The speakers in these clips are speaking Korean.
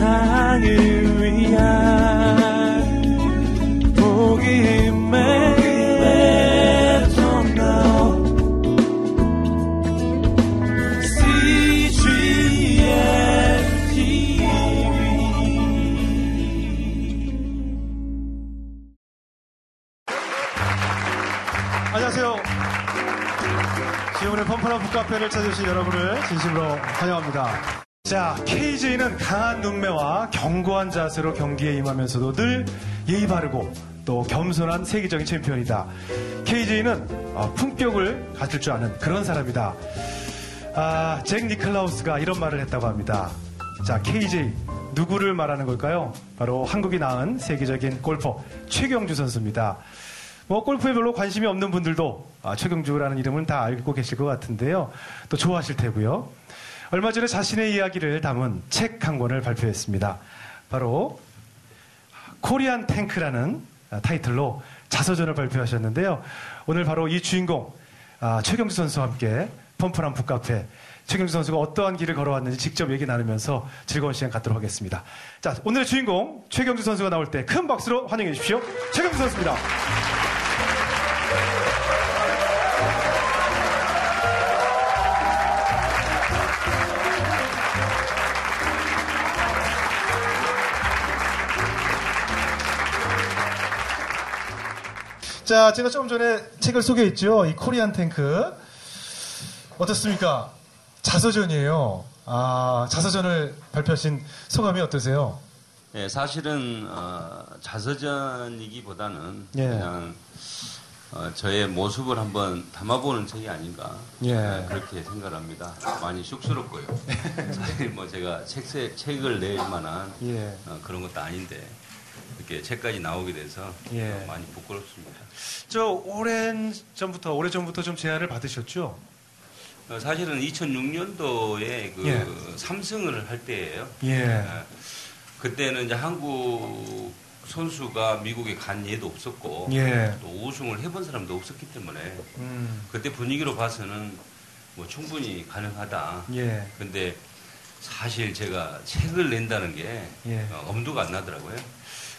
세상을 자, KJ는 강한 눈매와 견고한 자세로 경기에 임하면서도 늘 예의 바르고 또 겸손한 세계적인 챔피언이다. KJ는 어, 품격을 가질 줄 아는 그런 사람이다. 아, 잭 니클라우스가 이런 말을 했다고 합니다. 자, KJ 누구를 말하는 걸까요? 바로 한국이 낳은 세계적인 골퍼 최경주 선수입니다. 뭐 골프에 별로 관심이 없는 분들도 아, 최경주라는 이름은 다 알고 계실 것 같은데요. 또 좋아하실 테고요. 얼마 전에 자신의 이야기를 담은 책 한 권을 발표했습니다. 바로 코리안 탱크라는 타이틀로 자서전을 발표하셨는데요. 오늘 바로 이 주인공 아, 최경주 선수와 함께 펌프란 북카페 최경주 선수가 어떠한 길을 걸어왔는지 직접 얘기 나누면서 즐거운 시간 갖도록 하겠습니다. 자, 오늘의 주인공 최경주 선수가 나올 때 큰 박수로 환영해 주십시오. 최경주 선수입니다. 자, 제가 조금 전에 책을 소개했죠. 이 코리안 탱크. 어떻습니까? 자서전이에요. 아, 자서전을 발표하신 소감이 어떠세요? 예, 사실은 어, 자서전이기보다는 예. 그냥 어, 저의 모습을 한번 담아보는 책이 아닌가 예. 네, 그렇게 생각합니다. 많이 쑥스럽고요. 사실 뭐 제가 책, 책을 낼 만한 예. 어, 그런 것도 아닌데 이렇게 책까지 나오게 돼서 예. 많이 부끄럽습니다. 저 오랜 전부터 오래 전부터 좀 제안을 받으셨죠? 어, 사실은 2006년도에 그 예. 3승을 할 때예요. 예. 어, 그때는 이제 한국 선수가 미국에 간 예도 없었고 예. 또 우승을 해본 사람도 없었기 때문에 음. 그때 분위기로 봐서는 뭐 충분히 가능하다. 예. 근데 사실 제가 책을 낸다는 게 예. 어, 엄두가 안 나더라고요.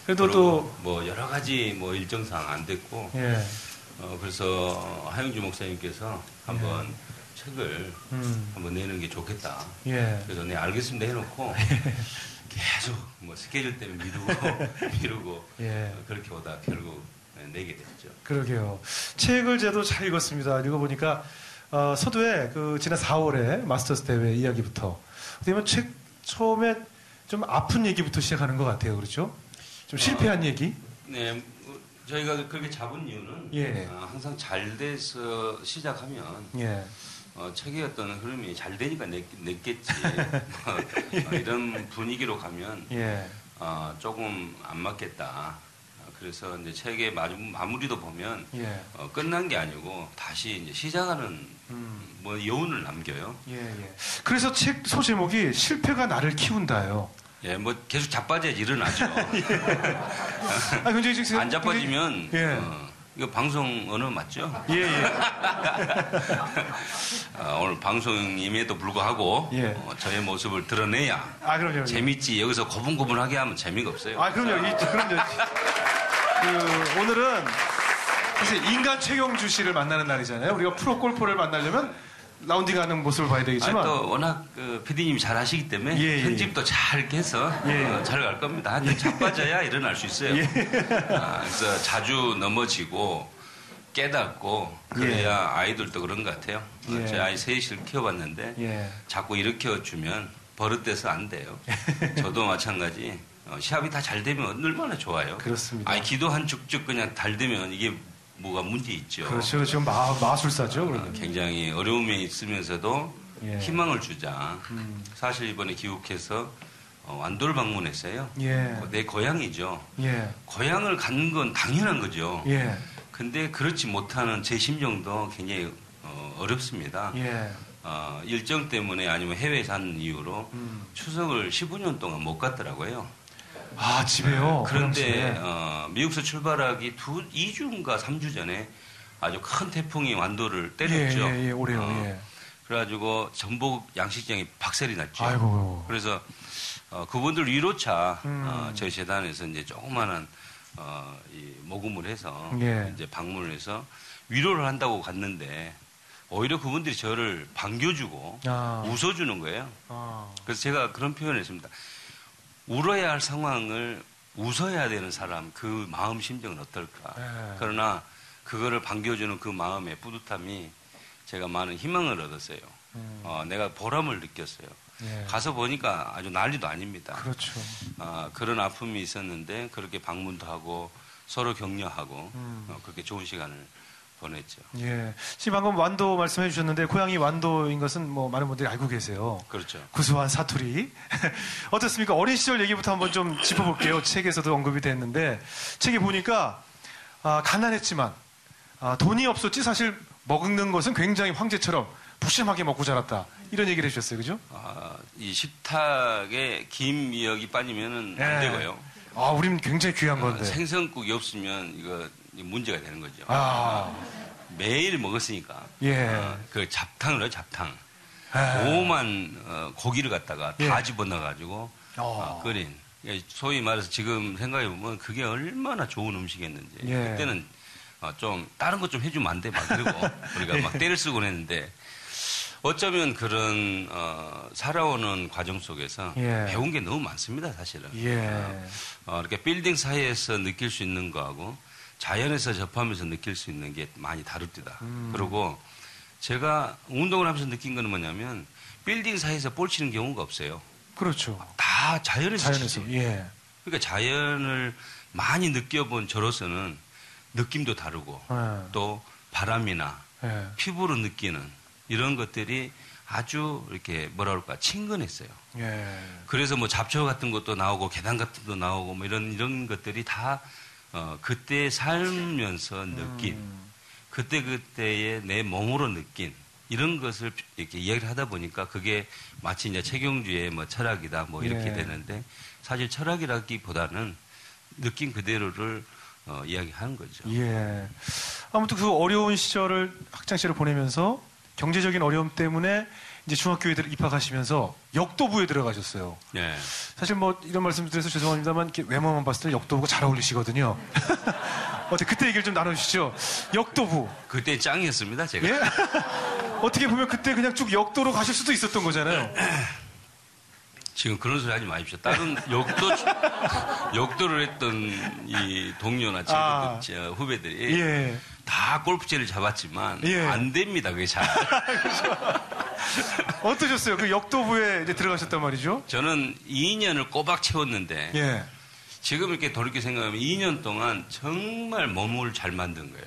그래도 또 뭐 여러 가지 뭐 일정상 안 됐고 예. 어, 그래서 하영주 목사님께서 한번 예. 책을 음. 한번 내는 게 좋겠다. 예. 그래서 네 알겠습니다 해놓고 계속 뭐 스케줄 때문에 미루고 미루고 예. 그렇게 오다 결국 내게 됐죠. 그러게요. 책을 제도 잘 읽었습니다. 읽어보니까 어, 서두에 그 지난 4월에 마스터스 대회 이야기부터 어떻게 보면 책 처음에 좀 아픈 얘기부터 시작하는 것 같아요. 그렇죠? 좀 실패한 어, 얘기? 네. 저희가 그렇게 잡은 이유는 예. 어, 항상 잘 돼서 시작하면 예. 어, 책의 어떤 흐름이 잘 되니까 냈, 겠지 뭐, 어, 이런 분위기로 가면 예. 어, 조금 안 맞겠다. 그래서 이제 책의 마무리도 보면 예. 어, 끝난 게 아니고 다시 이제 시작하는 음. 뭐 여운을 남겨요. 예, 예. 그래서 책 소제목이 실패가 나를 키운다요. 예, 뭐 계속 자빠져야지 일어나죠. 예. 아, 근데 안 자빠지면 예. 어, 이거 방송 언어 맞죠? 예, 예. 어, 오늘 방송임에도 불구하고 예. 어, 저의 모습을 드러내야 아, 그럼요, 재밌지. 여기서 고분고분하게 하면 재미가 없어요. 아, 그럼요. 이, 그럼요. 그, 오늘은 사실 인간 최경주 씨를 만나는 날이잖아요. 우리가 프로 골퍼를 만나려면 라운딩 하는 모습을 봐야 되겠지만. 아, 또 워낙 그 PD님이 잘 하시기 때문에 예, 예. 편집도 잘 해서 예. 어, 잘갈 겁니다. 한테 자빠져야 일어날 수 있어요. 예. 아, 그래서 자주 넘어지고 깨닫고 그래야 예. 아이들도 그런 것 같아요. 예. 제 아이 셋을 키워봤는데 자꾸 일으켜주면 버릇돼서 안 돼요. 저도 마찬가지. 어, 시합이 다 잘 되면 얼마나 좋아요. 그렇습니다. 아이 기도 한 쭉쭉 그냥 잘 되면 이게 뭐가 문제 있죠. 그렇죠. 지금 마, 마술사죠. 그러면. 굉장히 어려움에 있으면서도 예. 희망을 주자. 음. 사실 이번에 귀국해서 어, 완도를 방문했어요. 예. 내 고향이죠. 예. 고향을 가는 건 당연한 거죠. 예. 근데 그렇지 못하는 제 심정도 굉장히 어, 어렵습니다. 예. 어, 일정 때문에 아니면 해외에 사는 이유로 음. 추석을 15년 동안 못 갔더라고요. 아, 집에요? 그런데, 어, 미국에서 출발하기 두, 2주인가 3주 전에 아주 큰 태풍이 완도를 때렸죠. 예, 예, 예 올해요, 어, 예. 그래가지고 전복 양식장이 박살이 났죠. 아이고. 그래서 어, 그분들 위로차 음. 어, 저희 재단에서 이제 조그마한 어, 이 모금을 해서 예. 이제 방문을 해서 위로를 한다고 갔는데 오히려 그분들이 저를 반겨주고 아. 웃어주는 거예요. 아. 그래서 제가 그런 표현을 했습니다. 울어야 할 상황을 웃어야 되는 사람 그 마음 심정은 어떨까. 네. 그러나 그거를 반겨주는 그 마음의 뿌듯함이 제가 많은 희망을 얻었어요. 음. 어, 내가 보람을 느꼈어요. 예. 가서 보니까 아주 난리도 아닙니다. 그렇죠. 어, 그런 아픔이 있었는데 그렇게 방문도 하고 서로 격려하고 음. 어, 그렇게 좋은 시간을 보냈죠. 예. 지금 방금 완도 말씀해 주셨는데 고향이 완도인 것은 뭐 많은 분들이 알고 계세요. 그렇죠. 구수한 사투리. 어떻습니까? 어린 시절 얘기부터 한번 좀 짚어볼게요. 책에서도 언급이 됐는데 책에 보니까 아, 가난했지만 아, 돈이 없었지 사실 먹는 것은 굉장히 황제처럼 부심하게 먹고 자랐다. 이런 얘기를 해주셨어요. 그죠? 아, 이 식탁에 김 미역이 빠지면은 안 네. 되고요. 아, 우린 굉장히 귀한 건데. 아, 생선국이 없으면 이거 문제가 되는 거죠. 아. 매일 먹었으니까. 예. 어, 그 잡탕을 해 잡탕. 예. 오만 어, 고기를 갖다가 다 예. 집어넣어가지고 어. 어, 끓인. 소위 말해서 지금 생각해 보면 그게 얼마나 좋은 음식이었는지. 예. 그때는 어, 좀 다른 것 좀 해주면 안 돼? 막 그러고 우리가 막 때를 쓰곤 했는데 어쩌면 그런 어, 살아오는 과정 속에서 예. 배운 게 너무 많습니다, 사실은. 예. 어, 이렇게 빌딩 사이에서 느낄 수 있는 거하고 자연에서 접하면서 느낄 수 있는 게 많이 다릅니다. 음. 그리고 제가 운동을 하면서 느낀 거는 뭐냐면 빌딩 사이에서 볼 치는 경우가 없어요. 그렇죠. 다 자연에서, 자연에서 예. 그러니까 자연을 많이 느껴본 저로서는 느낌도 다르고 예. 또 바람이나 예. 피부로 느끼는 이런 것들이 아주 이렇게 뭐라 그럴까 친근했어요. 예. 그래서 뭐 잡초 같은 것도 나오고 계단 같은 것도 나오고 뭐 이런 이런 것들이 다 어, 그때 살면서 느낀 음. 그때 그때의 내 몸으로 느낀 이런 것을 이렇게 이야기를 하다 보니까 그게 마치 이제 최경주의 뭐 철학이다 뭐 이렇게 예. 되는데 사실 철학이라기보다는 느낀 그대로를 어, 이야기하는 거죠. 예. 아무튼 그 어려운 시절을 학창 시절을 보내면서 경제적인 어려움 때문에 이제 중학교에 입학하시면서 역도부에 들어가셨어요. 네. 사실 뭐 이런 말씀 드려서 죄송합니다만 외모만 봤을 때 역도부가 잘 어울리시거든요. 어떻게 그때 얘기를 좀 나눠주시죠. 역도부. 그때 짱이었습니다, 제가. 예? 어떻게 보면 그때 그냥 쭉 역도로 가실 수도 있었던 거잖아요. 지금 그런 소리 하지 마십시오. 다른 역도, 역도를 했던 이 동료나 친구들, 아, 후배들이 예. 다 골프채를 잡았지만 예. 안 됩니다. 그게 잘. 어떠셨어요? 그 역도부에 이제 들어가셨단 말이죠? 저는 2년을 꼬박 채웠는데 예. 지금 이렇게 돌이켜 생각하면 2년 동안 정말 몸을 잘 만든 거예요.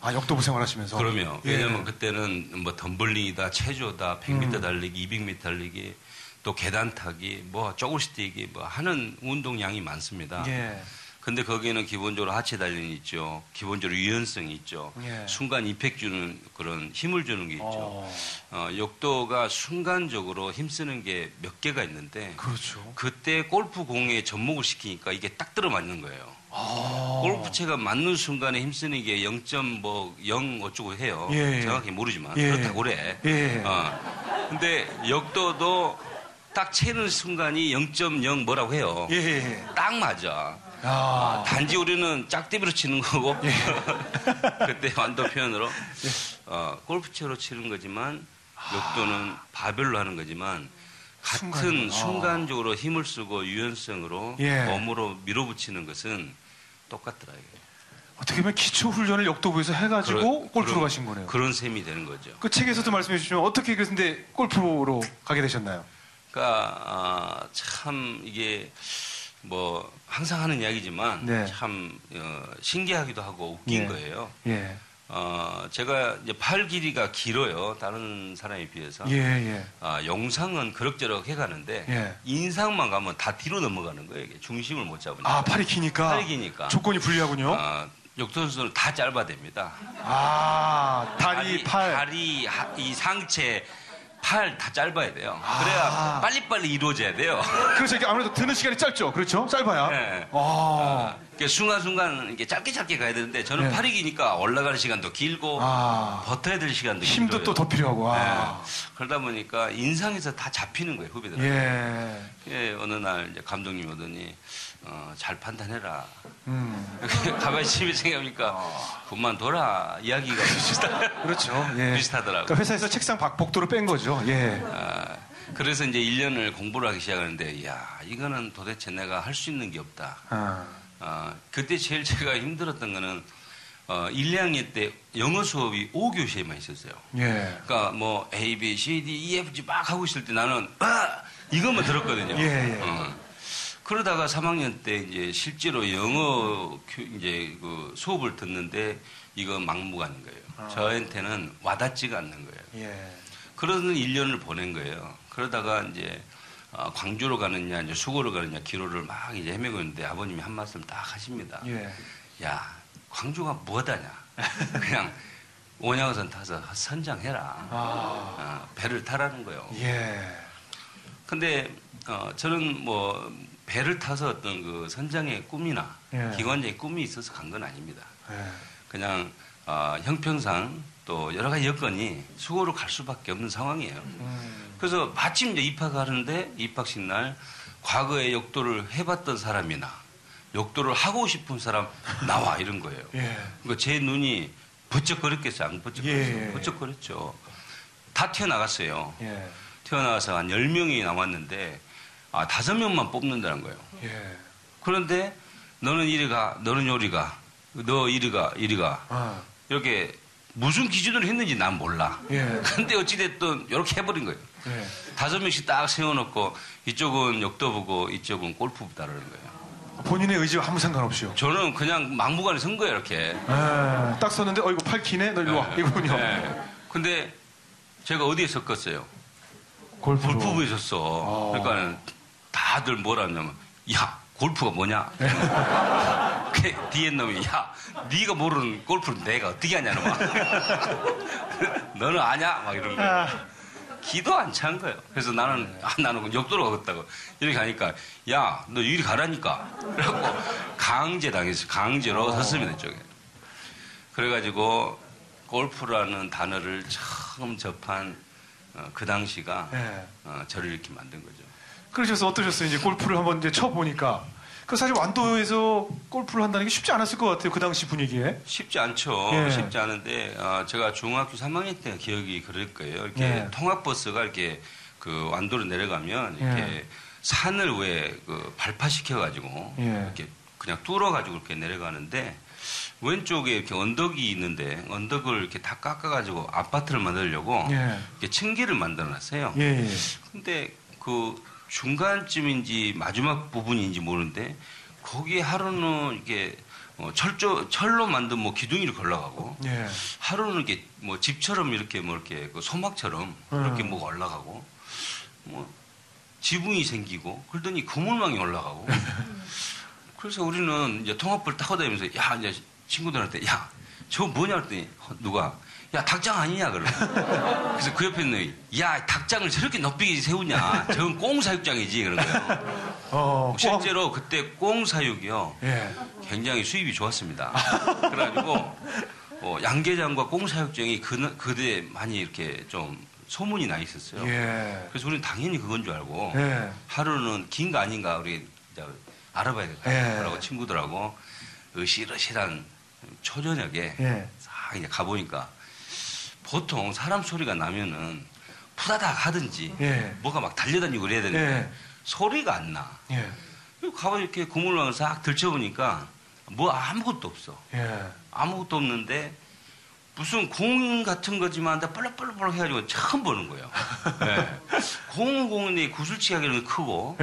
아, 역도부 생활하시면서? 그러면 예. 왜냐면 그때는 뭐 덤블링이다, 체조다, 100m 음. 달리기, 200m 달리기, 또 계단 타기, 뭐 쪼글씨 뛰기, 뭐 하는 운동량이 많습니다. 예. 근데 거기에는 기본적으로 하체 단련이 있죠. 기본적으로 유연성이 있죠. 예. 순간 이펙 주는 그런 힘을 주는 게 있죠. 어. 어, 역도가 순간적으로 힘쓰는 게 몇 개가 있는데 그렇죠. 그때 골프 공에 접목을 시키니까 이게 딱 들어맞는 거예요. 아. 골프채가 맞는 순간에 힘쓰는 게 0.0뭐 어쩌고 해요. 예. 정확히 모르지만 예. 그렇다고 그래. 예. 어. 근데 역도도 딱 채는 순간이 0.0 뭐라고 해요. 예. 딱 맞아. 아, 단지 우리는 짝대비로 치는 거고 예. 그때 완도 표현으로 예. 어, 골프채로 치는 거지만 역도는 바벨로 하는 거지만 같은 순간. 적으로 힘을 쓰고 유연성으로 예. 몸으로 밀어붙이는 것은 똑같더라고요. 어떻게 보면 기초 훈련을 역도부에서 해가지고 그런, 골프로 그런, 가신 거네요. 그런 셈이 되는 거죠. 그 책에서도 말씀해 주시면 어떻게 그런데 골프로 가게 되셨나요? 그러니까 아, 참 이게 뭐 항상 하는 이야기지만 네. 참 어, 신기하기도 하고 웃긴 예. 거예요. 예. 어, 제가 이제 팔 길이가 길어요. 다른 사람에 비해서. 예, 예. 아, 영상은 그럭저럭 해가는데 예. 인상만 가면 다 뒤로 넘어가는 거예요. 이게 중심을 못 잡으니까. 아, 팔이 기니까. 팔이 기니까. 조건이 불리하군요. 아, 역선수는 다 짧아됩니다. 아, 다리, 다리 팔. 다리, 이 상체, 팔 다 짧아야 돼요. 그래야 아. 빨리빨리 이루어져야 돼요. 그렇죠. 이게 아무래도 드는 시간이 짧죠. 그렇죠. 짧아야. 네. 아. 순간순간 이게 짧게 짧게 가야 되는데 저는 네. 팔이 기니까 올라가는 시간도 길고 아. 버텨야 될 시간도 힘도 길어요. 또 더 필요하고. 아. 네. 그러다 보니까 인상에서 다 잡히는 거예요 후배들. 예. 예, 어느 날 이제 감독님 오더니 어, 잘 판단해라. 음. 가만히 집에 생각하니까 그만 둬라 이야기가 비슷하, 그렇죠. 예. 비슷하더라고요. 그러니까 회사에서 책상 박- 복도로 뺀 거죠. 예. 아, 그래서 이제 1년을 공부를 하기 시작하는데 야 이거는 도대체 내가 할 수 있는 게 없다. 아. 아, 그때 제일 제가 힘들었던 거는 어, 1, 2학년 때 영어 수업이 5교시에만 있었어요. 예. 그러니까 뭐 A, B, C, D, E, F, G 막 하고 있을 때 나는 아! 이것만 들었거든요. 예, 예. 어. 그러다가 3학년 때 이제 실제로 영어 교- 이제 그 수업을 듣는데 이거 막무가내인 거예요. 아. 저한테는 와닿지가 않는 거예요. 예. 그러던 1년을 보낸 거예요. 그러다가 이제 어, 광주로 가느냐, 이제 수고로 가느냐, 기로를 막 이제 헤매고 있는데 아버님이 한 말씀 딱 하십니다. 예. 야, 광주가 뭐다냐? 그냥 원양어선 타서 선장해라. 아. 어, 배를 타라는 거예요. 예. 근데 어, 저는 뭐 배를 타서 어떤 그 선장의 꿈이나 예. 기관장의 꿈이 있어서 간 건 아닙니다. 예. 그냥 어, 형평상 또 여러 가지 여건이 수고로 갈 수밖에 없는 상황이에요. 음. 그래서 마침 이제 입학하는데 입학식 날 과거에 욕도를 해봤던 사람이나 욕도를 하고 싶은 사람 나와 이런 거예요. 예. 그러니까 제 눈이 번쩍거렸겠어요? 안 번쩍거렸어요? 예. 번쩍거렸죠. 다 튀어나갔어요. 예. 튀어나와서 한 10명이 남았는데 아, 5명만 뽑는다는 거예요. 예. 그런데 너는 이리 가, 너는 요리 가, 너 이리 가, 이리 가. 아. 이렇게 무슨 기준으로 했는지 난 몰라. 예. 근데 어찌됐든 이렇게 해버린 거예요. 예. 다섯 명씩 딱 세워놓고 이쪽은 욕도 보고 이쪽은 골프 부다 라는 거예요. 본인의 의지와 아무 상관없이요. 저는 그냥 막무가내 선 거예요, 이렇게. 예. 딱 섰는데, 어이구, 팔 기네? 너 일로 와. 네. 이거군요. 네. 근데 제가 어디에 섰겠어요? 골프로. 골프부에 섰어. 어. 그러니까 다들 뭐라 하냐면, 야, 골프가 뭐냐? 네. 그 뒤에 놈이, 야, 네가 모르는 골프를 내가 어떻게 하냐는 막. 너는 아냐? 막 이런 거예요. 아. 기도 안 찬 거예요. 그래서 나는, 아, 나는 욕도로 가겠다고. 이렇게 하니까, 야, 너 이리 가라니까. 그래갖고, 강제 당했어요. 강제로 어. 섰습니다, 이쪽에. 그래가지고, 골프라는 단어를 처음 접한 어, 그 당시가 예. 어, 저를 이렇게 만든 거죠. 그러셔서 어떠셨어요? 이제 골프를 한번 이제 쳐보니까. 그 사실 완도에서 골프를 한다는 게 쉽지 않았을 것 같아요. 그 당시 분위기에. 쉽지 않죠. 예. 쉽지 않은데 어, 제가 중학교 3학년 때 기억이 그럴 거예요. 이렇게 예. 통학버스가 이렇게 그 완도로 내려가면 이렇게 예. 산을 왜 그 발파시켜 가지고 예. 이렇게 그냥 뚫어 가지고 이렇게 내려가는데 왼쪽에 이렇게 언덕이 있는데 언덕을 이렇게 다 깎아 가지고 아파트를 만들려고 예. 이렇게 층계를 만들어 놨어요. 예. 예. 근데 그 중간쯤인지 마지막 부분인지 모르는데 거기에 하루는 이렇게 어, 철조 철로 만든 뭐 기둥이를 걸러가고 예. 하루는 이렇게 뭐 집처럼 이렇게 뭐 이렇게 그 소막처럼 음. 이렇게 뭐가 올라가고 뭐 지붕이 생기고 그러더니 그물망이 올라가고 그래서 우리는 이제 통합부를 타고 다니면서 야 이제 친구들한테 야 저거 뭐냐 그랬더니 누가 야 닭장 아니냐 그러고 그래서 그 옆에 있는 야 닭장을 저렇게 높이 세우냐 저건 꽁사육장이지 그런 거예요 어, 실제로 그때 꽁사육이요 예. 굉장히 수입이 좋았습니다. 그래가지고 어, 양계장과 꽁사육장이 그, 그때 많이 이렇게 좀 소문이 나 있었어요. 예. 그래서 우리는 당연히 그건 줄 알고 예. 하루는 긴 거 아닌가 우리 알아봐야 예. 될거라고 친구들하고 으실으실한 초저녁에 예. 싹 이제 가보니까 보통 사람 소리가 나면은 푸다닥 하든지 예. 뭐가 막 달려다니고 그래야 되는데 예. 소리가 안 나. 예. 가봐 이렇게 그물망을 싹 들춰보니까 뭐 아무것도 없어. 예. 아무것도 없는데 무슨 공 같은 거지만 나 볼록볼록 해가지고 처음 보는 거예요. 네. 공은 공인데 구슬치기하기는 크고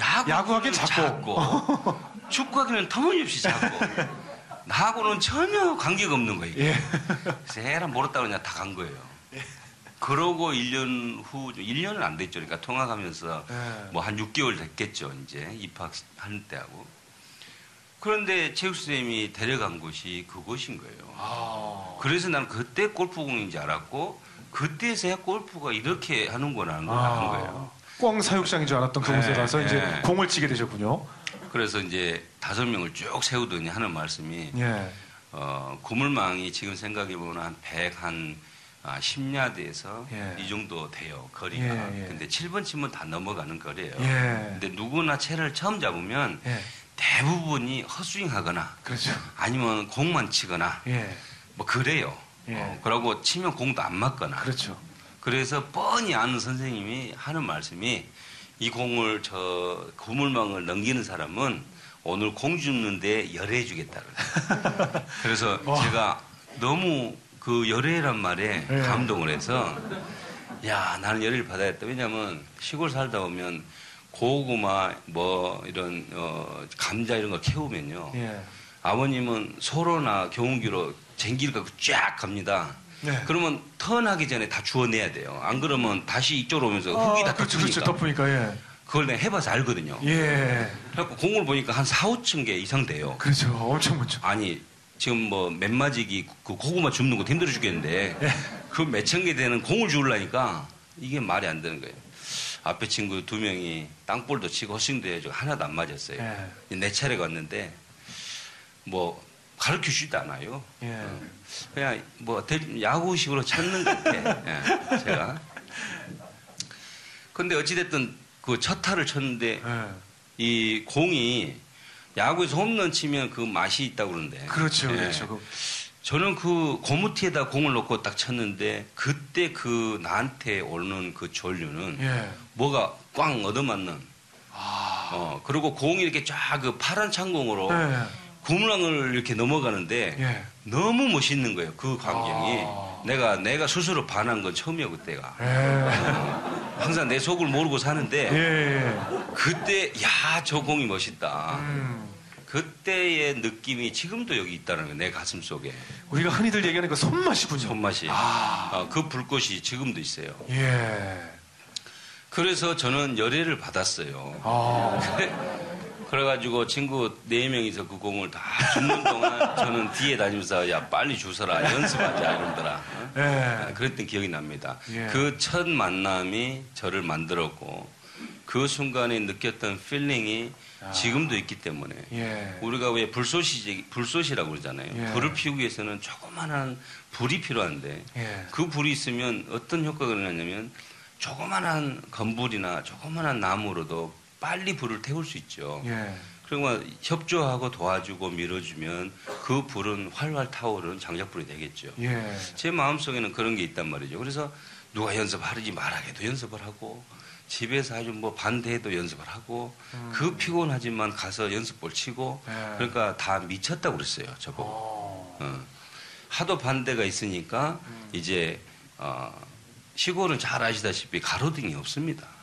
야구 야구하기엔 작고. 축구하기는 터무니없이 작고 나하고는 전혀 관계가 없는 거예요. 예. 그래서 에라 모르다고 그냥 다 간 거예요. 그러고 1년 후, 1년은 안 됐죠. 그러니까 통학하면서 예. 뭐한 6개월 됐겠죠. 이제 입학하는 때하고. 그런데 체육 선생님이 데려간 곳이 그곳인 거예요. 아. 그래서 나는 그때 골프공인지 알았고 그때서야 골프가 이렇게 하는구나 하는 걸 아는 거예요. 꽝 사육장인 줄 알았던 그곳에 네, 가서 이제 네. 공을 치게 되셨군요. 그래서 이제 다섯 명을 쭉 세우더니 하는 말씀이 예. 어, 구물망이 지금 생각해 보면 한 100, 한 아, 10야드에서 예. 이 정도 돼요, 거리가. 예, 예. 근데 7번 치면 다 넘어가는 거리예요. 예. 근데 누구나 채를 처음 잡으면 예. 대부분이 헛스윙 하거나 그렇죠. 아니면 공만 치거나 예. 뭐 그래요. 어, 그러고 치면 공도 안 맞거나. 그렇죠. 그래서 뻔히 아는 선생님이 하는 말씀이 이 공을 저 구물망을 넘기는 사람은 오늘 공 줍는데 열애 주겠다. 그래서 제가 너무 그 열애란 말에 네. 감동을 해서 야 나는 열애를 받아야겠다. 왜냐하면 시골 살다 보면 고구마 뭐 이런 어 감자 이런 거 캐우면요. 예. 아버님은 소로나 경운기로 쟁기를 갖고 쫙 갑니다. 네. 그러면 턴하기 전에 다 주워내야 돼요. 안 그러면 다시 이쪽으로 오면서 흙이 아, 다 그렇죠, 덮으니까. 그렇죠, 덮으니까, 예. 그걸 내가 해봐서 알거든요. 예. 그래갖고 공을 보니까 한 4, 5층 개 이상 돼요. 그렇죠. 엄청 많죠. 아니, 지금 뭐 맨마지기 그 고구마 줍는 거 힘들어 죽겠는데 예. 그 몇천 개 되는 공을 주우려니까 이게 말이 안 되는 거예요. 앞에 친구 두 명이 땅볼도 치고 허싱도 해가지고 하나도 안 맞았어요. 예. 내 차례가 왔는데 뭐 가르쳐 주지도 않아요. 예. 어. 그냥 뭐 야구식으로 찾는 것 같아. 예. 제가. 근데 어찌됐든 그 첫 타를 쳤는데 예. 이 공이 야구에서 홈런 치면 그 맛이 있다고 그러는데. 그렇죠, 예. 그렇죠. 그 저는 그 고무티에다 공을 놓고 딱 쳤는데 그때 그 나한테 오는 그 전류는 예. 뭐가 꽝 얻어맞는. 아. 어 그리고 공이 이렇게 쫙 그 파란 창공으로 예. 구물랑을 이렇게 넘어가는데 예. 너무 멋있는 거예요. 그 광경이. 아. 내가 내가 스스로 반한 건 처음이에요 그때가. 어, 항상 내 속을 모르고 사는데 예. 그때 야 저 공이 멋있다. 음. 그때의 느낌이 지금도 여기 있다는 거예요. 내 가슴 속에. 우리가 흔히들 얘기하는 그 손맛이군요. 손맛이. 아. 어, 그 불꽃이 지금도 있어요. 예. 그래서 저는 열외를 받았어요. 아. 그래가지고 친구 네 명이서 그 공을 다 줍는 동안 저는 뒤에 다니면서 야 빨리 주서라 연습하자 이러더라. 어? 예. 그랬던 기억이 납니다. 예. 그첫 만남이 저를 만들었고 그 순간에 느꼈던 feeling이 아. 지금도 있기 때문에 예. 우리가 왜 불꽃이 불꽃이라고 그러잖아요. 예. 불을 피우기 위해서는 조그만한 불이 필요한데 예. 그 불이 있으면 어떤 효과가 나냐면 조그만한 건불이나 조그만한 나무로도 빨리 불을 태울 수 있죠. 예. 그리고 협조하고 도와주고 밀어주면 그 불은 활활 타오르는 장작불이 되겠죠. 예. 제 마음속에는 그런 게 있단 말이죠. 그래서 누가 연습하지 말아게도 연습을 하고 집에서 아주 뭐 반대해도 연습을 하고 음. 그 피곤하지만 가서 연습볼 치고 네. 그러니까 다 미쳤다고 그랬어요 저보고 어. 어. 하도 반대가 있으니까 음. 이제 어, 시골은 잘 아시다시피 가로등이 없습니다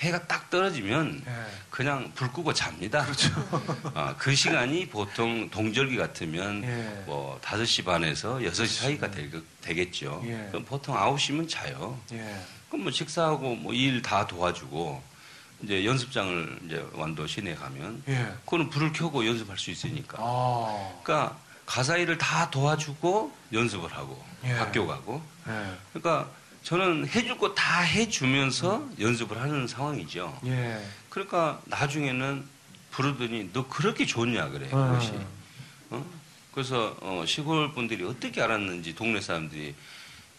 해가 딱 떨어지면 네. 그냥 불 끄고 잡니다. 그렇죠. 어, 그 시간이 보통 동절기 같으면 네. 뭐 5시 반에서 6시 사이가 되, 겠죠 예. 그럼 보통 9시면 자요. 예. 그럼 뭐 식사하고 뭐 일 다 도와주고 이제 연습장을 이제 완도 시내 가면 예. 그거는 불을 켜고 연습할 수 있으니까. 아. 그러니까 가사 일을 다 도와주고 연습을 하고 예. 학교 가고. 예. 그러니까 저는 해줄 거 다 해주면서 음. 연습을 하는 상황이죠. 예. 그러니까 나중에는 부르더니 너 그렇게 좋냐 그래 음. 그것이. 어? 그래서 어, 시골 분들이 어떻게 알았는지 동네 사람들이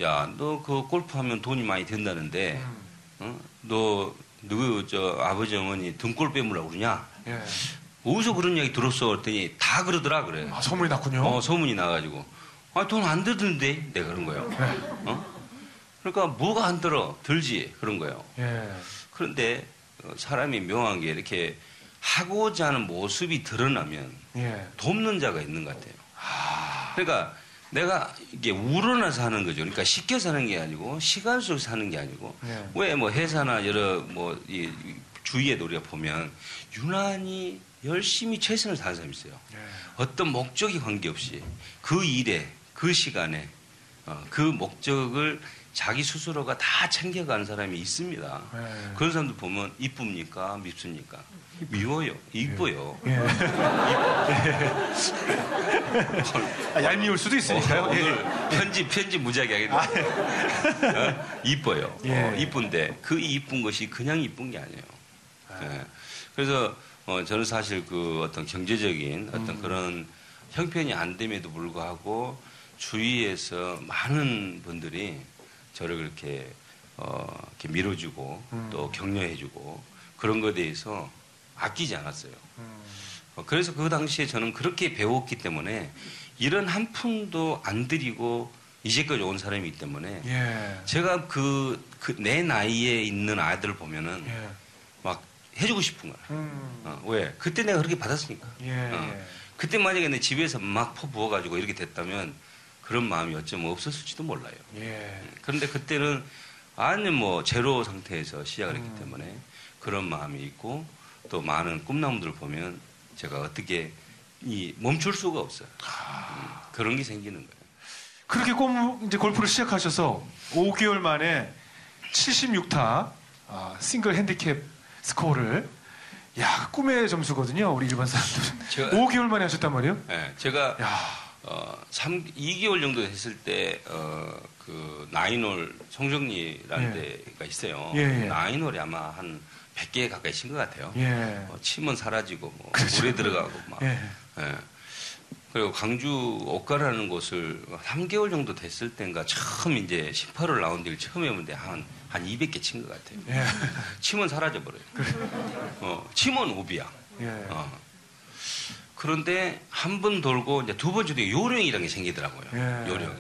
야, 너 그 골프하면 돈이 많이 된다는데, 음. 어? 너, 누구, 저, 아버지 어머니 등골 빼물라고 그러냐? 예. 어디서 그런 이야기 들었어? 그랬더니 다 그러더라, 그래. 아, 소문이 났군요? 어, 소문이 나가지고. 아, 돈안 들던데? 내가 그런 거예요. 예. 어? 그러니까 뭐가 안 들어? 들지? 그런 거예요. 예. 그런데 어, 사람이 묘한 게 이렇게 하고자 하는 모습이 드러나면 예. 돕는 자가 있는 것 같아요. 아... 그러니까 내가 이게 우러나서 하는 거죠. 그러니까 쉽게 사는 게 아니고 시간 속에 사는 게 아니고 네. 왜뭐 회사나 여러 뭐 이 주위에도 우리가 보면 유난히 열심히 최선을 다하는 사람이 있어요. 네. 어떤 목적이 관계없이 그 일에 그 시간에 어, 그 목적을 자기 스스로가 다 챙겨가는 사람이 있습니다. 네. 그런 사람들 보면 이쁩니까? 밉습니까? 미워요. 이뻐요. 예. 아, 얄미울 수도 있으니까요. 어, 오늘 편집, 편집 무지하게 하겠네. 어? 이뻐요. 예. 어, 이쁜데 그 이쁜 것이 그냥 이쁜 게 아니에요. 아. 예. 그래서 어, 저는 사실 그 어떤 경제적인 어떤 음. 그런 형편이 안 됨에도 불구하고 주위에서 많은 분들이 저를 그렇게 어, 이렇게 밀어주고 음. 또 격려해주고 그런 것에 대해서 아끼지 않았어요. 음. 어, 그래서 그 당시에 저는 그렇게 배웠기 때문에 이런 한 푼도 안 들이고 이제까지 온 사람이기 때문에 예. 제가 그, 그, 내 나이에 있는 아이들을 보면은 예. 막 해주고 싶은 거야. 음. 어, 왜? 그때 내가 그렇게 받았으니까. 예. 어. 그때 만약에 내 집에서 막 퍼부어가지고 이렇게 됐다면 그런 마음이 어쩌면 없었을지도 몰라요. 예. 그런데 그때는 아니 뭐 제로 상태에서 시작을 했기 음. 때문에 그런 마음이 있고 또 많은 꿈나무들을 보면 제가 어떻게 이 멈출 수가 없어요. 아. 음, 그런 게 생기는 거예요. 그렇게 꿈 이제 골프를 시작하셔서 5개월 만에 76타 아, 싱글 핸디캡 스코어를 야 꿈의 점수거든요. 우리 일반 사람들은 제가, 5개월 만에 하셨단 말이에요? 네, 제가 어, 3, 2개월 정도 됐을 때 어, 그 나인홀 송정리라는 예. 데가 있어요. 예, 예. 나인홀이 아마 한 100개 가까이 친 것 같아요. 예. 어, 침은 사라지고 뭐 그렇죠. 물에 들어가고 막. 예. 예. 그리고 광주 옥가라는 곳을 3개월 정도 됐을 때인가 처음 이제 18홀 라운드를 처음 해보는데 한, 한 200개 친 것 같아요. 예. 침은 사라져버려요. 그래. 어, 침은 오비야. 예. 어. 그런데 한 번 돌고 이제 두 번째 도 요령이라는 게 생기더라고요. 예. 요령이.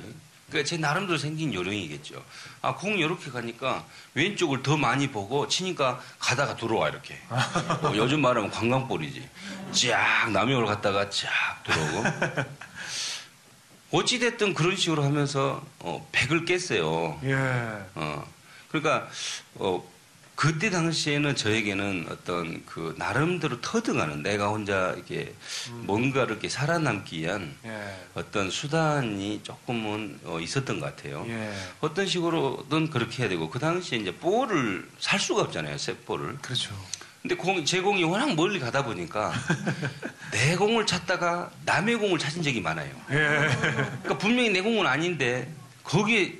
그러니까 제 나름대로 생긴 요령이겠죠. 아, 공 이렇게 가니까 왼쪽을 더 많이 보고 치니까 가다가 들어와, 이렇게. 뭐 요즘 말하면 관광볼이지. 쫙 남해올 갔다가 쫙 들어오고. 어찌됐든 그런 식으로 하면서, 어, 백을 깼어요. 예. 어. 그러니까, 어, 그때 당시에는 저에게는 어떤 그 나름대로 터득하는 내가 혼자 이렇게 음. 뭔가를 이렇게 살아남기 위한 예. 어떤 수단이 조금은 어 있었던 것 같아요. 예. 어떤 식으로든 그렇게 해야 되고 그 당시에 이제 볼을 살 수가 없잖아요. 새 볼을. 그렇죠. 근데 공, 제 공이 워낙 멀리 가다 보니까 내 공을 찾다가 남의 공을 찾은 적이 많아요. 예. 그러니까 분명히 내 공은 아닌데 거기에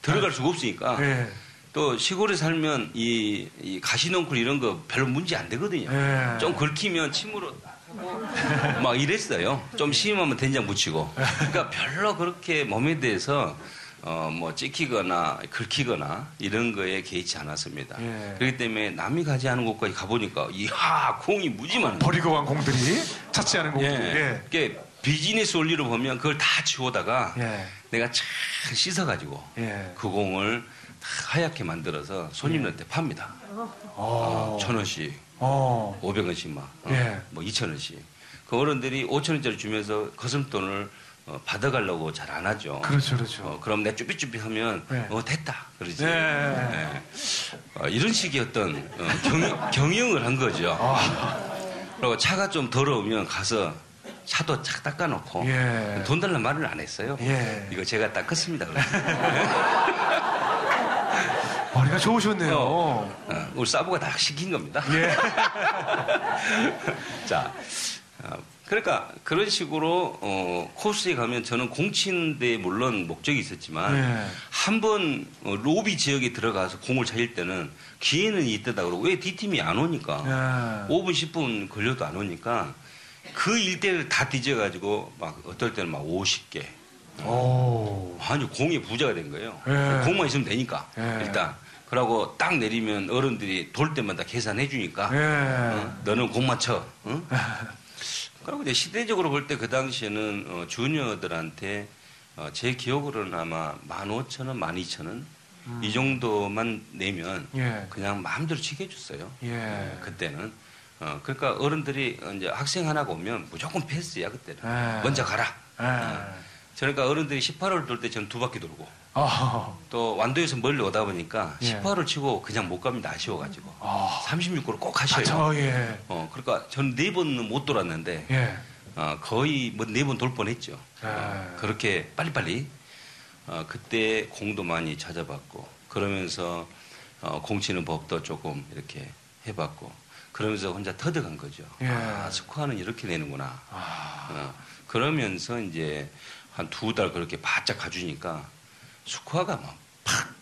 들어갈 수가 없으니까 예. 또 시골에 살면 이, 이 가시넝쿨 이런 거 별로 문제 안 되거든요. 네. 좀 긁히면 침으로 막 이랬어요. 좀 심하면 된장 묻히고. 그러니까 별로 그렇게 몸에 대해서 어, 뭐, 찍히거나, 긁히거나, 이런 거에 개의치 않았습니다. 예. 그렇기 때문에 남이 가지 않은 곳까지 가보니까, 이야, 공이 무지 많은 버리고 간 공들이, 찾지 않은 공들이. 예. 예. 비즈니스 원리로 보면 그걸 다 치우다가, 예. 내가 참 씻어가지고, 예. 그 공을 하얗게 만들어서 손님들한테 팝니다. 어, 천 원씩, 어. 500원씩 막, 어, 예. 뭐 2천 원씩. 그 어른들이 5천 원짜리 주면서 거슴돈을 어, 받아가려고 잘 안 하죠. 그렇죠, 그렇죠. 어, 그럼 내 쭈삣쭈삣 하면, 네. 어, 됐다. 그러지. 네. 네. 어, 이런 식의 어떤 어, 경, 경영을 한 거죠. 아. 그리고 차가 좀 더러우면 가서 차도 착 닦아놓고 예. 돈 달라는 말을 안 했어요. 예. 이거 제가 닦았습니다. 머리가 좋으셨네요. 어, 어, 우리 사부가 다 시킨 겁니다. 예. 자, 어, 그러니까 그런 식으로 어, 코스에 가면 저는 공치는 데 물론 목적이 있었지만 네. 한번 어, 로비 지역에 들어가서 공을 찾을 때는 기회는 있다다 그러고 왜 D팀이 안 오니까 네. 5분 10분 걸려도 안 오니까 그 일대를 다 뒤져가지고 막 어떨 때는 막 50개 오. 아니 공이 부자가 된 거예요. 네. 공만 있으면 되니까 네. 일단 그러고 딱 내리면 어른들이 돌 때마다 계산해 주니까 네. 어? 너는 공 맞춰. 응? 그리고 이제 시대적으로 볼 때 그 당시에는 어, 주니어들한테 어, 제 기억으로는 아마 15,000원, 12,000원 음. 이 정도만 내면 예. 그냥 마음대로 치게 해줬어요. 예. 네, 그때는. 어, 그러니까 어른들이 이제 학생 하나가 오면 무조건 패스야 그때는. 예. 먼저 가라. 예. 어. 그러니까 어른들이 18홀 돌때 저는 두 바퀴 돌고 아. 또 완도에서 멀리 오다 보니까 예. 18홀 치고 그냥 못 갑니다 아쉬워가지고 아. 36호를 꼭 하셔요. 아, 저, 예. 어, 그러니까 저는 네 번은 못 돌았는데 예. 어, 거의 뭐 네 번 돌 뻔했죠. 예. 어, 그렇게 빨리빨리 어, 그때 공도 많이 찾아봤고 그러면서 어, 공치는 법도 조금 이렇게 해봤고 그러면서 혼자 터득한 거죠. 예. 아, 스코어는 이렇게 내는구나. 아. 어, 그러면서 이제 한 두 달 그렇게 바짝 가주니까 스코어가 막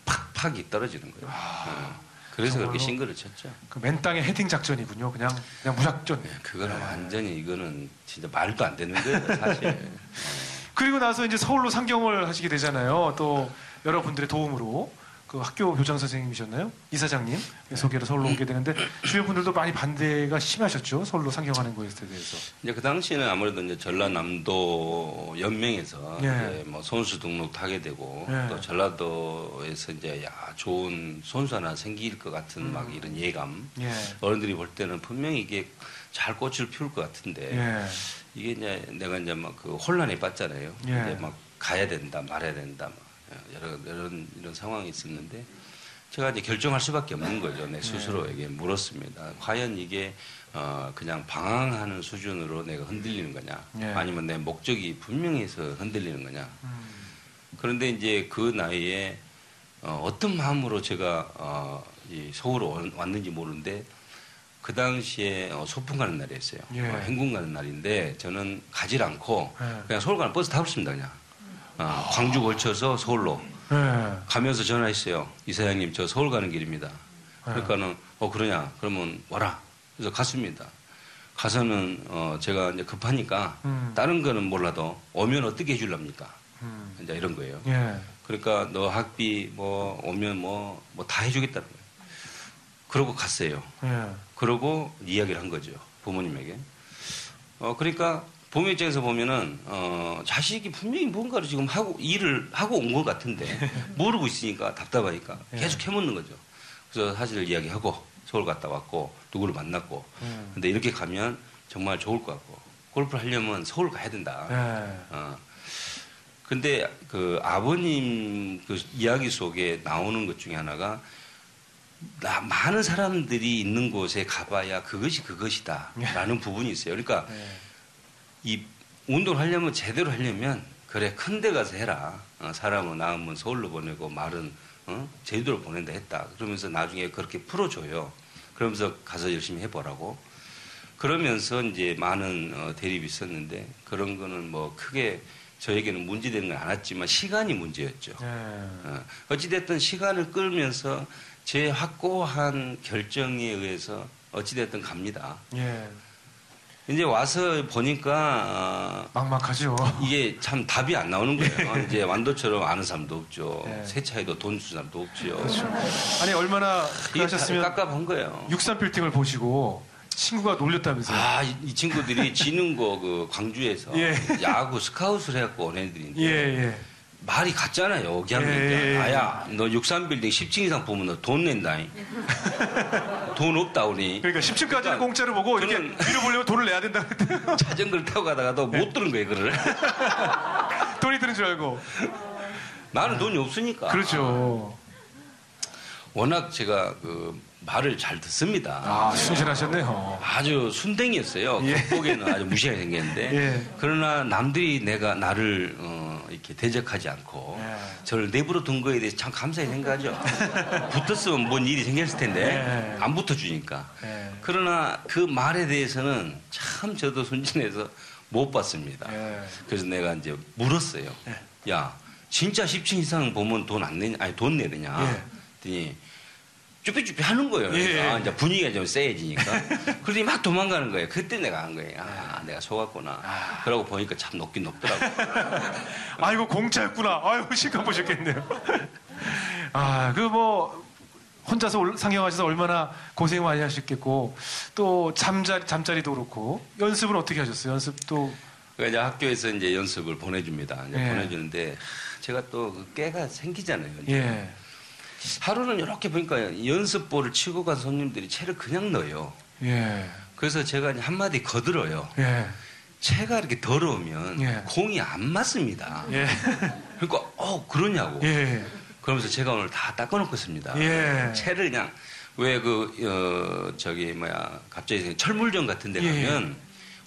팍팍팍이 떨어지는 거예요. 아. 어. 그래서 그렇게 싱글을 쳤죠. 그 맨 땅에 헤딩 작전이군요. 그냥 그냥 무작전. 네, 그거는 네. 완전히 이거는 진짜 말도 안 되는 거예요, 사실. 그리고 나서 이제 서울로 상경을 하시게 되잖아요. 또 여러분들의 도움으로. 그 학교 교장 선생님이셨나요? 이사장님 소개로 서울로 오게 되는데 주변 분들도 많이 반대가 심하셨죠. 서울로 상경하는 것에 대해서. 이제 그 당시에는 아무래도 이제 전라남도 연맹에서 예. 이제 뭐 선수 등록 하게 되고 예. 또 전라도에서 이제 야 좋은 선수 하나 생길 것 같은 음. 막 이런 예감. 예. 어른들이 볼 때는 분명히 이게 잘 꽃을 피울 것 같은데 예. 이게 이제 내가 이제 막 그 혼란에 빠졌잖아요. 예. 이제 막 가야 된다 말아야 된다. 막. 여러 이런 이런 상황이 있었는데 제가 이제 결정할 수밖에 없는 거죠. 내 네. 스스로에게 물었습니다. 과연 이게 어 그냥 방황하는 수준으로 내가 흔들리는 거냐, 네. 아니면 내 목적이 분명해서 흔들리는 거냐. 음. 그런데 이제 그 나이에 어, 어떤 마음으로 제가 어, 이 서울로 왔는지 모르는데 그 당시에 어, 소풍 가는 날이었어요. 예. 어, 행군 가는 날인데 저는 가질 않고 예. 그냥 서울 가는 버스 타고 있습니다 그냥. 어, 광주 걸쳐서 서울로 네. 가면서 전화했어요. 이사장님 저 서울 가는 길입니다. 그러니까는 어 그러냐 그러면 와라. 그래서 갔습니다. 가서는 어 제가 이제 급하니까 음. 다른 거는 몰라도 오면 어떻게 해줄랍니까? 음. 이제 이런 거예요. 예. 그러니까 너 학비 뭐 오면 뭐 뭐 다 해주겠다는 거예요. 그러고 갔어요. 예. 그러고 이야기를 한 거죠 부모님에게. 어 그러니까 부모 입장에서 보면은 어, 자식이 분명히 뭔가를 지금 하고 일을 하고 온 것 같은데 모르고 있으니까 답답하니까 예. 계속 해묻는 거죠. 그래서 사실을 이야기하고 서울 갔다 왔고 누구를 만났고 음. 근데 이렇게 가면 정말 좋을 것 같고 골프를 하려면 서울 가야 된다. 예. 어. 근데 그 아버님 그 이야기 속에 나오는 것 중에 하나가 나, 많은 사람들이 있는 곳에 가봐야 그것이 그것이다라는 예. 부분이 있어요. 그러니까 예. 이 운동을 하려면 제대로 하려면 그래 큰 데 가서 해라. 어, 사람은 낳으면 서울로 보내고 말은 어? 제주도로 보낸다 했다. 그러면서 나중에 그렇게 풀어줘요. 그러면서 가서 열심히 해보라고. 그러면서 이제 많은 어, 대립이 있었는데 그런 거는 뭐 크게 저에게는 문제되는 건 않았지만 시간이 문제였죠. 네. 어, 어찌됐든 시간을 끌면서 제 확고한 결정에 의해서 어찌됐든 갑니다. 네. 이제 와서 보니까 어, 막막하죠. 이게 참 답이 안 나오는 거예요. 네. 이제 완도처럼 아는 사람도 없죠. 네. 세차에도 돈 주는 사람도 없죠. 그렇죠. 아니 얼마나 하셨으면 깝깝한 거예요. 63 빌딩을 보시고 친구가 놀렸다면서요? 아, 이, 이 친구들이 지는 거 그 광주에서 예. 야구 스카웃을 해갖고 온 애들인데. 예, 예. 말이 같잖아요. 그냥 예, 예. 아야, 너 63빌딩 10층 이상 보면 너 돈 낸다잉. 돈 없다, 우리. 그러니까 10층까지는 그러니까 공짜로 보고 이렇게 위로 보려면 돈을 내야 된다 그랬대요. 자전거를 타고 가다가도 못 들은 거예요, 그를. 돈이 드는 줄 알고. 나는 돈이 없으니까. 그렇죠. 워낙 제가 그 말을 잘 듣습니다. 아, 순진하셨네요. 아주 순댕이였어요. 예. 겉보기에는 아주 무시하게 생겼는데. 예. 그러나 남들이 내가 나를 어, 이렇게 대적하지 않고 예. 저를 내부로 둔 거에 대해서 참 감사히 생각하죠. 붙었으면 뭔 일이 생겼을 텐데 예. 안 붙어주니까. 예. 그러나 그 말에 대해서는 참 저도 순진해서 못 봤습니다. 예. 그래서 내가 이제 물었어요. 야, 진짜 10층 이상 보면 돈 안 내냐? 아니, 돈 내느냐? 그랬더니 쭈삐쭈삐 하는 거예요. 예. 그러니까 이제 분위기가 좀 세해지니까. 그러더니 막 도망가는 거예요. 그때 내가 한 거예요. 아, 내가 속았구나. 아. 그러고 보니까 참 높긴 높더라고. 아이고, 공짜였구나. 아이고, 실컷 보셨겠네요. 아, 그 뭐, 혼자서 상영하셔서 얼마나 고생 많이 하셨겠고, 또 잠자리, 잠자리도 그렇고, 연습은 어떻게 하셨어요? 연습도? 그러니까 이제 학교에서 이제 연습을 보내줍니다. 이제 예. 보내주는데, 제가 또그 깨가 생기잖아요. 예. 하루는 이렇게 보니까 연습볼을 치고 간 손님들이 채를 그냥 넣어요. 예. 그래서 제가 한마디 거들어요. 예. 채가 이렇게 더러우면 예. 공이 안 맞습니다. 예. 그러니까 어 그러냐고. 예. 그러면서 제가 오늘 다 닦아놓고 있습니다. 예. 채를 그냥 왜 그 어, 저기 뭐야 갑자기 철물점 같은 데 가면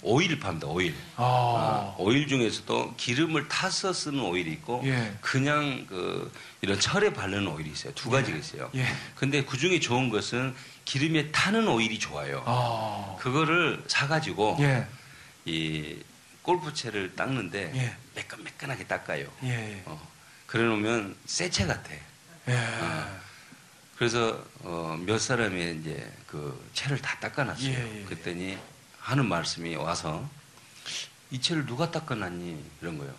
오일 팝니다, 오일. 아. 아, 오일 중에서도 기름을 타서 쓰는 오일이 있고, 예. 그냥 그, 이런 철에 바르는 오일이 있어요. 두 가지가 예. 있어요. 예. 근데 그 중에 좋은 것은 기름에 타는 오일이 좋아요. 아. 그거를 사가지고, 예. 이 골프채를 닦는데, 예. 매끈매끈하게 닦아요. 예. 어, 그래 놓으면 새채 같아. 어. 그래서 어, 몇 사람이 이제 그 채를 다 닦아놨어요. 예, 예. 그랬더니 하는 말씀이 와서 이 채를 누가 닦아놨니 이런 거예요.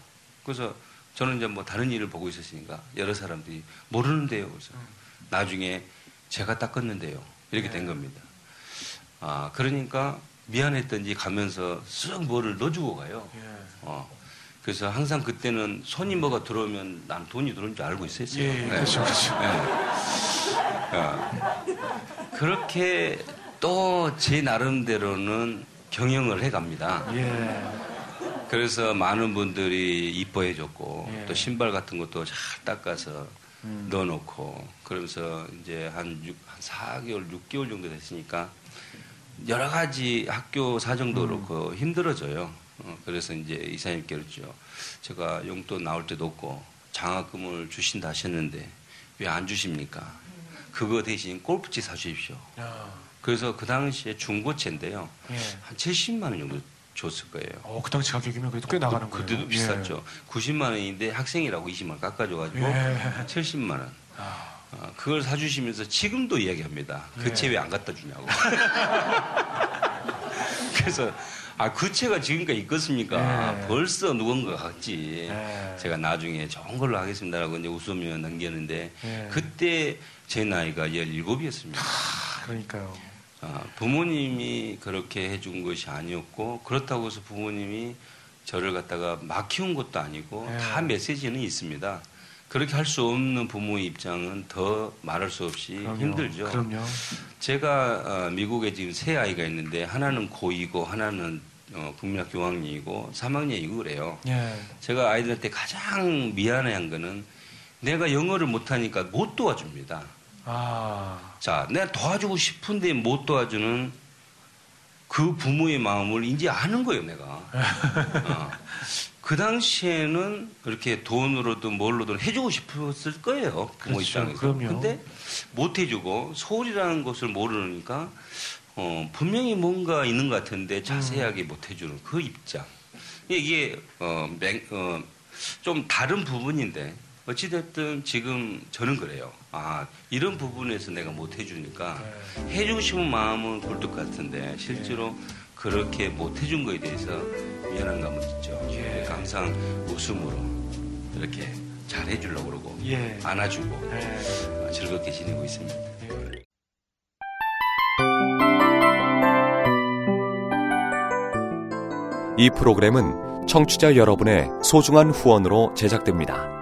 그래서 저는 이제 뭐 다른 일을 보고 있었으니까 여러 사람들이 모르는데요. 그래서 음. 나중에 제가 닦았는데요. 이렇게 된 네. 겁니다. 아 그러니까 미안했던지 가면서 쓱 뭐를 넣어주고 가요. 예. 어. 그래서 항상 그때는 손이 뭐가 들어오면 난 돈이 들어온 줄 알고 있었어요. 예, 예. 네. 그렇죠, 그렇죠. 네. 어. 그렇게 또 제 나름대로는 경영을 해갑니다. 예. 그래서 많은 분들이 이뻐해줬고 예. 또 신발 같은 것도 잘 닦아서 음. 넣어놓고 그러면서 이제 한, 6, 한 4개월, 6개월 정도 됐으니까 여러 가지 학교 사정도 음. 그렇고 힘들어져요. 어, 그래서 이제 이사님께 그랬죠. 제가 용돈 나올 때도 없고 장학금을 주신다 하셨는데 왜 안 주십니까? 그거 대신 골프채 사주십시오. 그래서 그 당시에 중고채인데요. 예. 한 70만 원 정도 줬을 거예요. 어, 그 당시 가격이면 그래도 꽤 나가는 그, 거예요. 그때도 비쌌죠. 예. 90만 원인데 학생이라고 20만 원 깎아줘가지고 예. 70만 원. 아. 어, 그걸 사주시면서 지금도 이야기합니다. 그채 예. 왜안 갖다 주냐고. 그래서 아, 그 채가 지금까지 있겠습니까? 네. 벌써 누군가 갔지. 네. 제가 나중에 좋은 걸로 하겠습니다라고 이제 웃으며 넘겼는데, 네. 그때 제 나이가 17이었습니다. 아, 그러니까요. 아, 부모님이 그렇게 해준 것이 아니었고, 그렇다고 해서 부모님이 저를 갖다가 막 키운 것도 아니고, 네. 다 메시지는 있습니다. 그렇게 할 수 없는 부모의 입장은 더 말할 수 없이 그럼요. 힘들죠. 그럼요. 제가 어, 미국에 지금 세 아이가 있는데 하나는 고2고 하나는 어, 국민학교 5학년이고 3학년이고 그래요. 예. 제가 아이들한테 가장 미안해한 거는 내가 영어를 못하니까 못 도와줍니다. 아. 자, 내가 도와주고 싶은데 못 도와주는 그 부모의 마음을 이제 아는 거예요, 내가. 어. 그 당시에는 이렇게 돈으로든 뭘로든 해주고 싶었을 거예요. 부모 그렇죠, 입장에서. 그럼요. 근데 못 해주고 서울이라는 것을 모르니까 어, 분명히 뭔가 있는 것 같은데 자세하게 음. 못 해주는 그 입장. 이게 어, 맹, 어, 좀 다른 부분인데 어찌됐든 지금 저는 그래요. 아, 이런 부분에서 내가 못 해주니까 네. 해주고 싶은 마음은 굴뚝 같은데 실제로 네. 그렇게 못 해준 거에 대해서 미안한 감은 있죠. 예. 그러니까 항상 웃음으로 이렇게 잘 해주려고 그러고 예. 안아주고 예. 즐겁게 지내고 있습니다. 예. 이 프로그램은 청취자 여러분의 소중한 후원으로 제작됩니다.